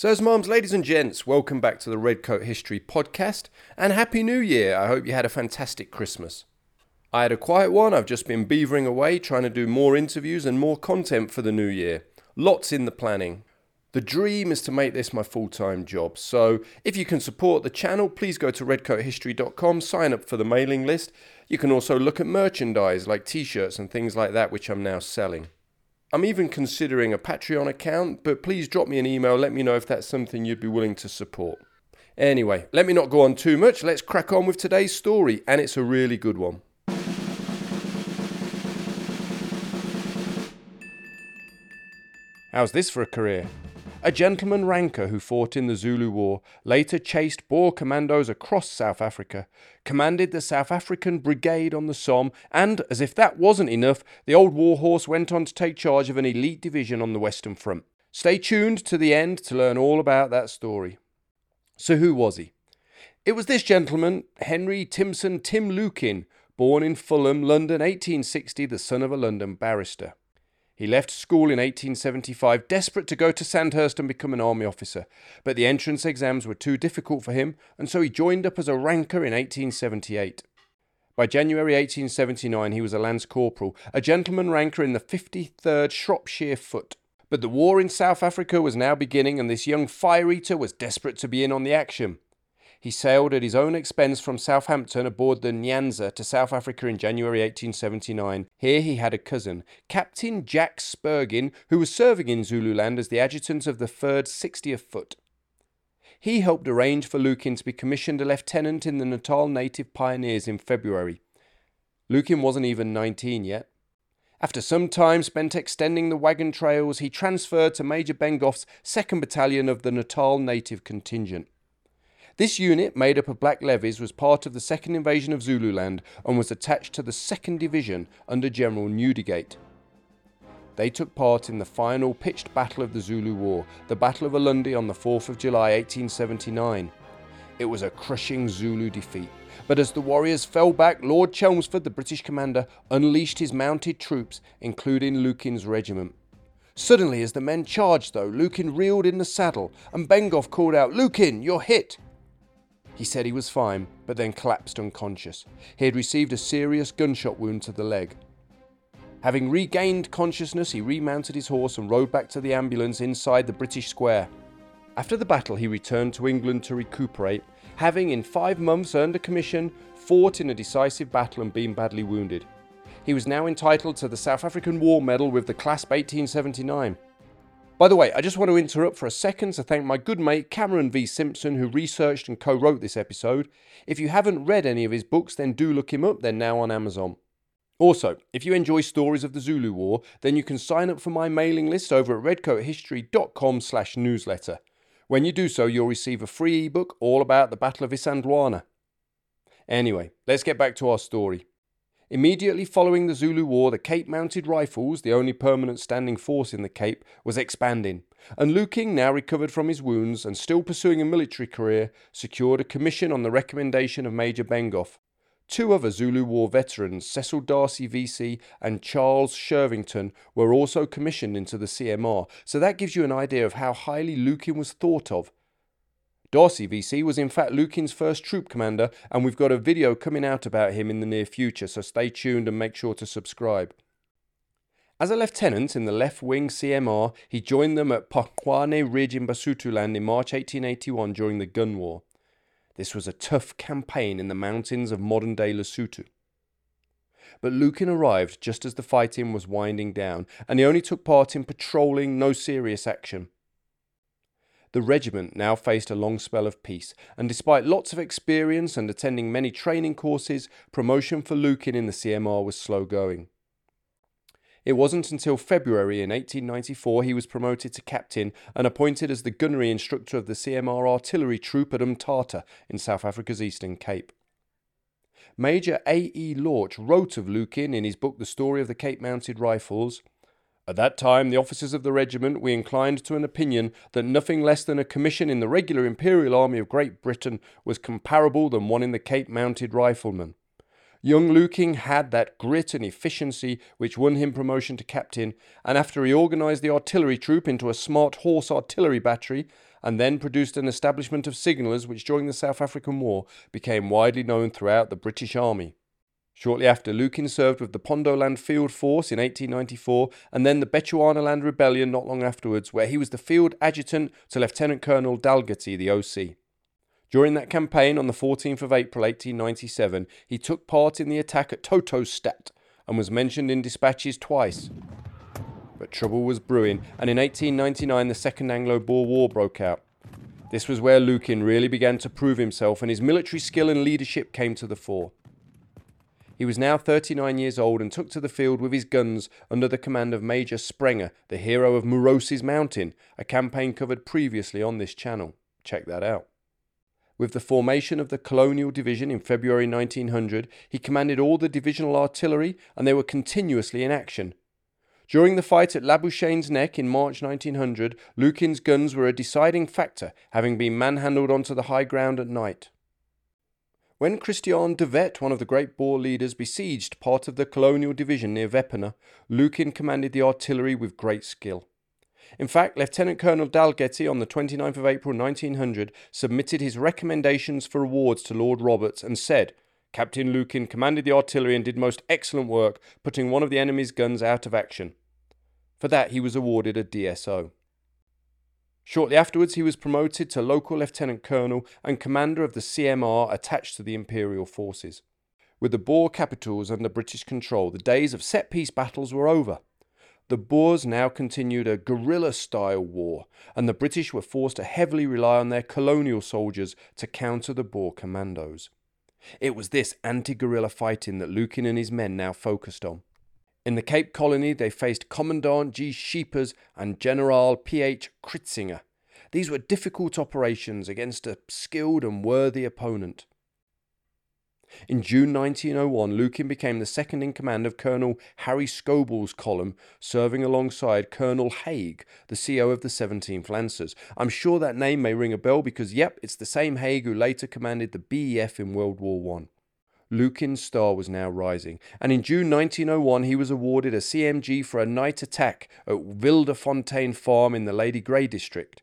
Sirs, mums, ladies and gents, welcome back to the Redcoat History podcast and Happy New Year. I hope you had a fantastic Christmas. I had a quiet one. I've just been beavering away trying to do more interviews and more content for the new year. Lots in the planning. The dream is to make this my full time job. So if you can support the channel, please go to redcoathistory.com, sign up for the mailing list. You can also look at merchandise like t shirts and things like that, which I'm now selling. I'm even considering a Patreon account, but please drop me an email, let me know if that's something you'd be willing to support. Anyway, let me not go on too much. Let's crack on with today's story, and it's a really good one. How's this for a career? A gentleman ranker who fought in the Zulu War, later chased Boer commandos across South Africa, commanded the South African Brigade on the Somme, and, as if that wasn't enough, the old warhorse went on to take charge of an elite division on the Western Front. Stay tuned to the end to learn all about that story. So, who was he? It was this gentleman, Henry Timson Tim Lukin, born in Fulham, London, 1860, the son of a London barrister. He left school in 1875, desperate to go to Sandhurst and become an army officer, but the entrance exams were too difficult for him, and so he joined up as a ranker in 1878. By January 1879, he was a lance corporal, a gentleman ranker in the 53rd Shropshire Foot. But the war in South Africa was now beginning, and this young fire eater was desperate to be in on the action. He sailed at his own expense from Southampton aboard the Nyanza to South Africa in January 1879. Here he had a cousin, Captain Jack Spurgin, who was serving in Zululand as the adjutant of the 3rd 60th Foot. He helped arrange for Lukin to be commissioned a lieutenant in the Natal Native Pioneers in February. Lukin wasn't even 19 yet. After some time spent extending the wagon trails, he transferred to Major Bengough's 2nd Battalion of the Natal Native Contingent. This unit, made up of black levies, was part of the second invasion of Zululand and was attached to the 2nd Division under General Newdigate. They took part in the final pitched battle of the Zulu War, the Battle of Ulundi on the 4th of July 1879. It was a crushing Zulu defeat, but as the warriors fell back, Lord Chelmsford, the British commander, unleashed his mounted troops, including Lukin's regiment. Suddenly, as the men charged, though, Lukin reeled in the saddle, and Bengough called out, Lukin, you're hit! He said he was fine, but then collapsed unconscious. He had received a serious gunshot wound to the leg. Having regained consciousness, he remounted his horse and rode back to the ambulance inside the British Square. After the battle, he returned to England to recuperate, having in five months earned a commission, fought in a decisive battle, and been badly wounded. He was now entitled to the South African War Medal with the Clasp 1879. By the way, I just want to interrupt for a second to thank my good mate Cameron V. Simpson, who researched and co wrote this episode. If you haven't read any of his books, then do look him up, they're now on Amazon. Also, if you enjoy stories of the Zulu War, then you can sign up for my mailing list over at redcoathistory.com slash newsletter. When you do so, you'll receive a free ebook all about the Battle of Isandlwana. Anyway, let's get back to our story. Immediately following the Zulu War, the Cape Mounted Rifles, the only permanent standing force in the Cape, was expanding, and Lukin, now recovered from his wounds and still pursuing a military career, secured a commission on the recommendation of Major Bengough. Two other Zulu War veterans, Cecil D'Arcy VC and Charles Shervington, were also commissioned into the CMR, so that gives you an idea of how highly Lukin was thought of D'Arcy VC was in fact Lukin's first troop commander, and we've got a video coming out about him in the near future, so stay tuned and make sure to subscribe. As a lieutenant in the left wing CMR, he joined them at Polokwane Ridge in Basutoland in March 1881 during the Gun War. This was a tough campaign in the mountains of modern day Lesotho. But Lukin arrived just as the fighting was winding down, and he only took part in patrolling, no serious action. The regiment now faced a long spell of peace, and despite lots of experience and attending many training courses, promotion for Lukin in the CMR was slow going. It wasn't until February in 1894 he was promoted to captain and appointed as the gunnery instructor of the CMR artillery troop at Umtata in South Africa's Eastern Cape. Major A. E. Lorch wrote of Lukin in his book The Story of the Cape Mounted Rifles at that time, the officers of the regiment were inclined to an opinion that nothing less than a commission in the regular Imperial Army of Great Britain was comparable than one in the Cape Mounted Riflemen. Young Lukin had that grit and efficiency which won him promotion to captain, and after he organised the artillery troop into a smart horse artillery battery and then produced an establishment of signallers which during the South African War became widely known throughout the British Army. Shortly after, Lukin served with the Pondoland Field Force in 1894 and then the Bechuanaland Rebellion not long afterwards, where he was the field adjutant to Lieutenant Colonel Dalgety, the OC. During that campaign on the 14th of April 1897, he took part in the attack at Totosstadt and was mentioned in dispatches twice. But trouble was brewing, and in 1899 the Second Anglo-Boer War broke out. This was where Lukin really began to prove himself, and his military skill and leadership came to the fore. He was now 39 years old and took to the field with his guns under the command of Major Sprenger, the hero of Moorosi's Mountain, a campaign covered previously on this channel. Check that out. With the formation of the Colonial Division in February 1900, he commanded all the divisional artillery and they were continuously in action. During the fight at Labuschagne's Neck in March 1900, Lukin's guns were a deciding factor, having been manhandled onto the high ground at night. When Christian de Wet, one of the great Boer leaders, besieged part of the colonial division near Wepener, Lukin commanded the artillery with great skill. In fact, Lieutenant Colonel Dalgety on the 29th of April 1900 submitted his recommendations for awards to Lord Roberts and said, Captain Lukin commanded the artillery and did most excellent work, putting one of the enemy's guns out of action. For that, he was awarded a DSO. Shortly afterwards, he was promoted to local lieutenant colonel and commander of the CMR attached to the Imperial forces. With the Boer capitals under British control, the days of set piece battles were over. The Boers now continued a guerrilla style war, and the British were forced to heavily rely on their colonial soldiers to counter the Boer commandos. It was this anti guerrilla fighting that Lukin and his men now focused on. In the Cape Colony, they faced Commandant G. Scheepers and General P. H. Kritzinger. These were difficult operations against a skilled and worthy opponent. In June 1901, Lukin became the second in command of Colonel Harry Scobell's column, serving alongside Colonel Haig, the CO of the 17th Lancers. I'm sure that name may ring a bell because, yep, it's the same Haig who later commanded the BEF in World War I. Lukin's star was now rising, and in June 1901 he was awarded a CMG for a night attack at Wilderfontein Farm in the Lady Grey district.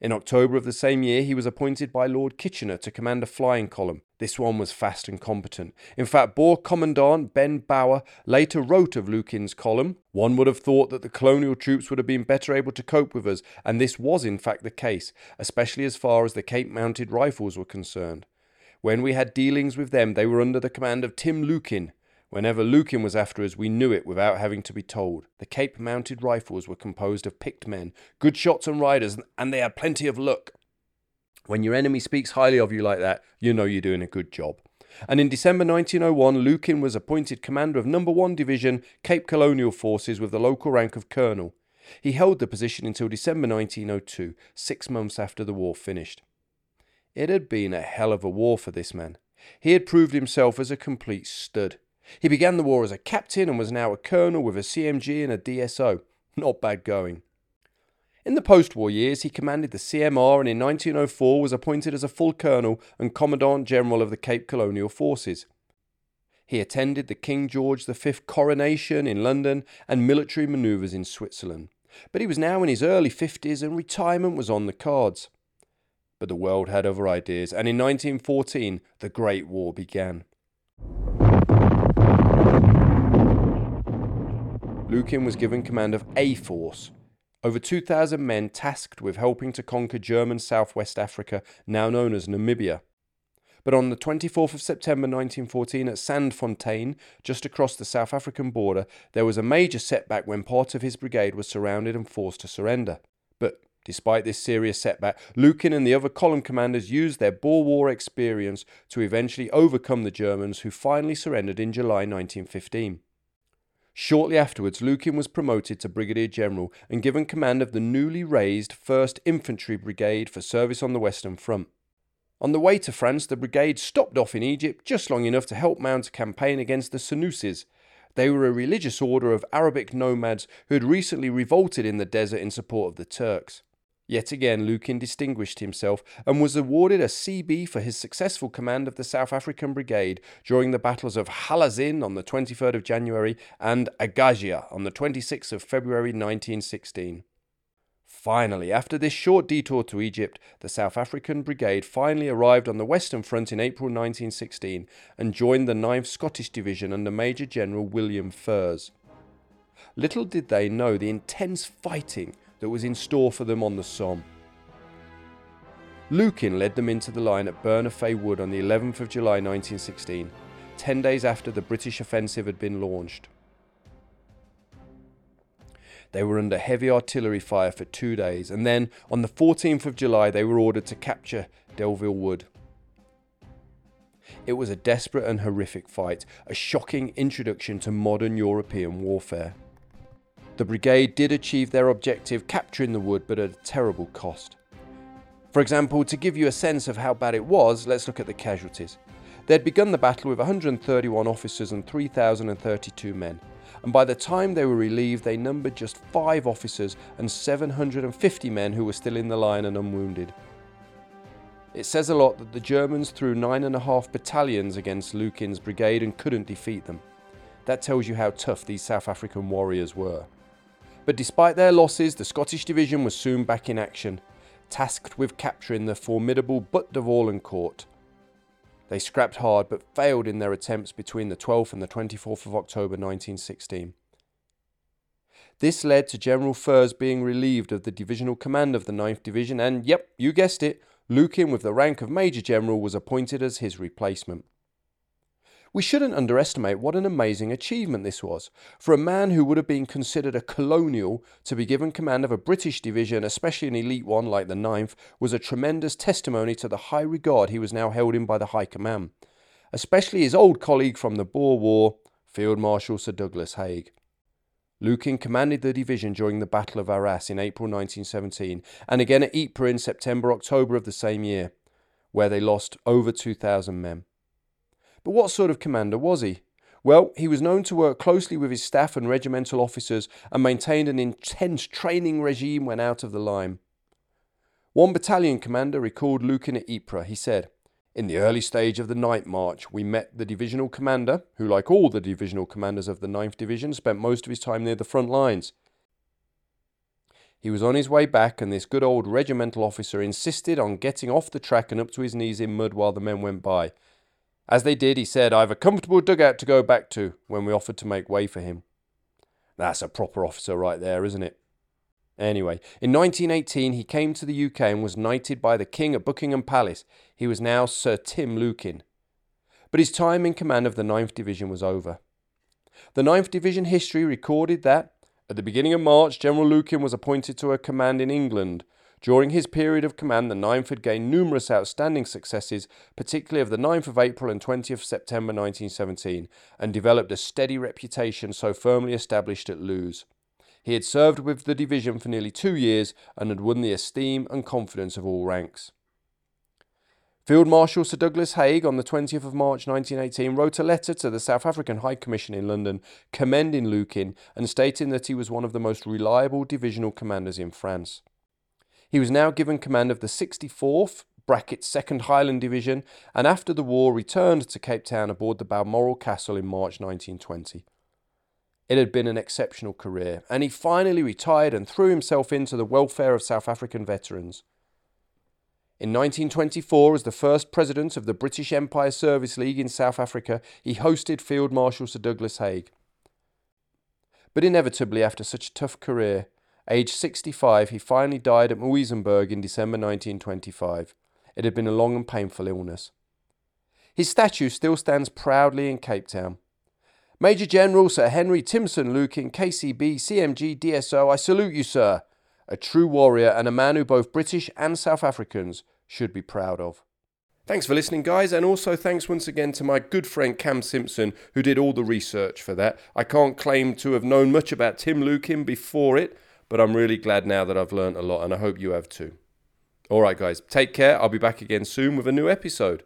In October of the same year, he was appointed by Lord Kitchener to command a flying column. This one was fast and competent. In fact, Boer Commandant Ben Bouwer later wrote of Lukin's column One would have thought that the colonial troops would have been better able to cope with us, and this was in fact the case, especially as far as the Cape Mounted Rifles were concerned. When we had dealings with them, they were under the command of Tim Lukin, Whenever Lukin was after us, we knew it without having to be told. The Cape mounted rifles were composed of picked men, good shots and riders, and they had plenty of luck. When your enemy speaks highly of you like that, you know you're doing a good job. And in December 1901, Lukin was appointed commander of Number 1 Division, Cape Colonial Forces, with the local rank of colonel. He held the position until December 1902, six months after the war finished. It had been a hell of a war for this man. He had proved himself as a complete stud. He began the war as a captain and was now a colonel with a CMG and a DSO. Not bad going. In the post war years, he commanded the CMR and in 1904 was appointed as a full colonel and Commandant General of the Cape Colonial Forces. He attended the King George V coronation in London and military manoeuvres in Switzerland. But he was now in his early 50s and retirement was on the cards. But the world had other ideas, and in 1914 the Great War began. Lukin was given command of A Force, over 2,000 men tasked with helping to conquer German southwest Africa, now known as Namibia. But on the 24th of September 1914 at Sandfontein, just across the South African border, there was a major setback when part of his brigade was surrounded and forced to surrender. Despite this serious setback, Lukin and the other column commanders used their Boer War experience to eventually overcome the Germans, who finally surrendered in July 1915. Shortly afterwards, Lukin was promoted to Brigadier General and given command of the newly raised 1st Infantry Brigade for service on the Western Front. On the way to France, the brigade stopped off in Egypt just long enough to help mount a campaign against the Senussis. They were a religious order of Arabic nomads who had recently revolted in the desert in support of the Turks. Yet again, Lukin distinguished himself and was awarded a CB for his successful command of the South African Brigade during the battles of Halazin on the 23rd of January and Agagia on the 26th of February 1916. Finally, after this short detour to Egypt, the South African Brigade finally arrived on the Western Front in April 1916 and joined the 9th Scottish Division under Major General William Furse. Little did they know the intense fighting that was in store for them on the Somme. Lukin led them into the line at Bernafay Wood on the 11th of July 1916, ten days after the British offensive had been launched. They were under heavy artillery fire for two days, and then on the 14th of July, they were ordered to capture Delville Wood. It was a desperate and horrific fight, a shocking introduction to modern European warfare. The brigade did achieve their objective, capturing the wood, but at a terrible cost. For example, to give you a sense of how bad it was, let's look at the casualties. They'd begun the battle with 131 officers and 3,032 men and by the time they were relieved, they numbered just five officers and 750 men who were still in the line and unwounded. It says a lot that the Germans threw nine and a half battalions against Lukin's brigade and couldn't defeat them. That tells you how tough these South African warriors were. But despite their losses, the Scottish division was soon back in action, tasked with capturing the formidable Butte de Warlencourt, they scrapped hard but failed in their attempts between the 12th and the 24th of October 1916. This led to General Furse being relieved of the divisional command of the 9th Division, and yep, you guessed it, Lukin, with the rank of Major General, was appointed as his replacement. We shouldn't underestimate what an amazing achievement this was. For a man who would have been considered a colonial to be given command of a British division, especially an elite one like the 9th, was a tremendous testimony to the high regard he was now held in by the High Command, especially his old colleague from the Boer War, Field Marshal Sir Douglas Haig. Lukin commanded the division during the Battle of Arras in April 1917 and again at Ypres in September October of the same year, where they lost over 2,000 men. But what sort of commander was he? Well, he was known to work closely with his staff and regimental officers and maintained an intense training regime when out of the line. One battalion commander recalled Lukin at Ypres. He said, In the early stage of the night march, we met the divisional commander, who, like all the divisional commanders of the 9th Division, spent most of his time near the front lines. He was on his way back, and this good old regimental officer insisted on getting off the track and up to his knees in mud while the men went by. As they did, he said, I have a comfortable dugout to go back to, when we offered to make way for him. That's a proper officer right there, isn't it? Anyway, in 1918 he came to the UK and was knighted by the King at Buckingham Palace. He was now Sir Tim Lukin. But his time in command of the 9th Division was over. The 9th Division history recorded that, at the beginning of March, General Lukin was appointed to a command in England, during his period of command, the 9th had gained numerous outstanding successes, particularly of the 9th of April and 20th September 1917, and developed a steady reputation so firmly established at Loos. He had served with the division for nearly two years and had won the esteem and confidence of all ranks. Field Marshal Sir Douglas Haig on the 20th of March 1918 wrote a letter to the South African High Commission in London commending Lukin and stating that he was one of the most reliable divisional commanders in France. He was now given command of the 64th bracket 2nd Highland Division and after the war returned to Cape Town aboard the Balmoral Castle in March 1920. It had been an exceptional career, and he finally retired and threw himself into the welfare of South African veterans. In 1924, as the first president of the British Empire Service League in South Africa, he hosted Field Marshal Sir Douglas Haig. But inevitably, after such a tough career, Aged 65, he finally died at Muizenberg in December 1925. It had been a long and painful illness. His statue still stands proudly in Cape Town. Major General Sir Henry Timson Lukin, KCB, CMG, DSO, I salute you, sir. A true warrior and a man who both British and South Africans should be proud of. Thanks for listening, guys, and also thanks once again to my good friend Cam Simpson, who did all the research for that. I can't claim to have known much about Tim Lukin before it, but I'm really glad now that I've learned a lot, and I hope you have too. All right, guys, take care. I'll be back again soon with a new episode.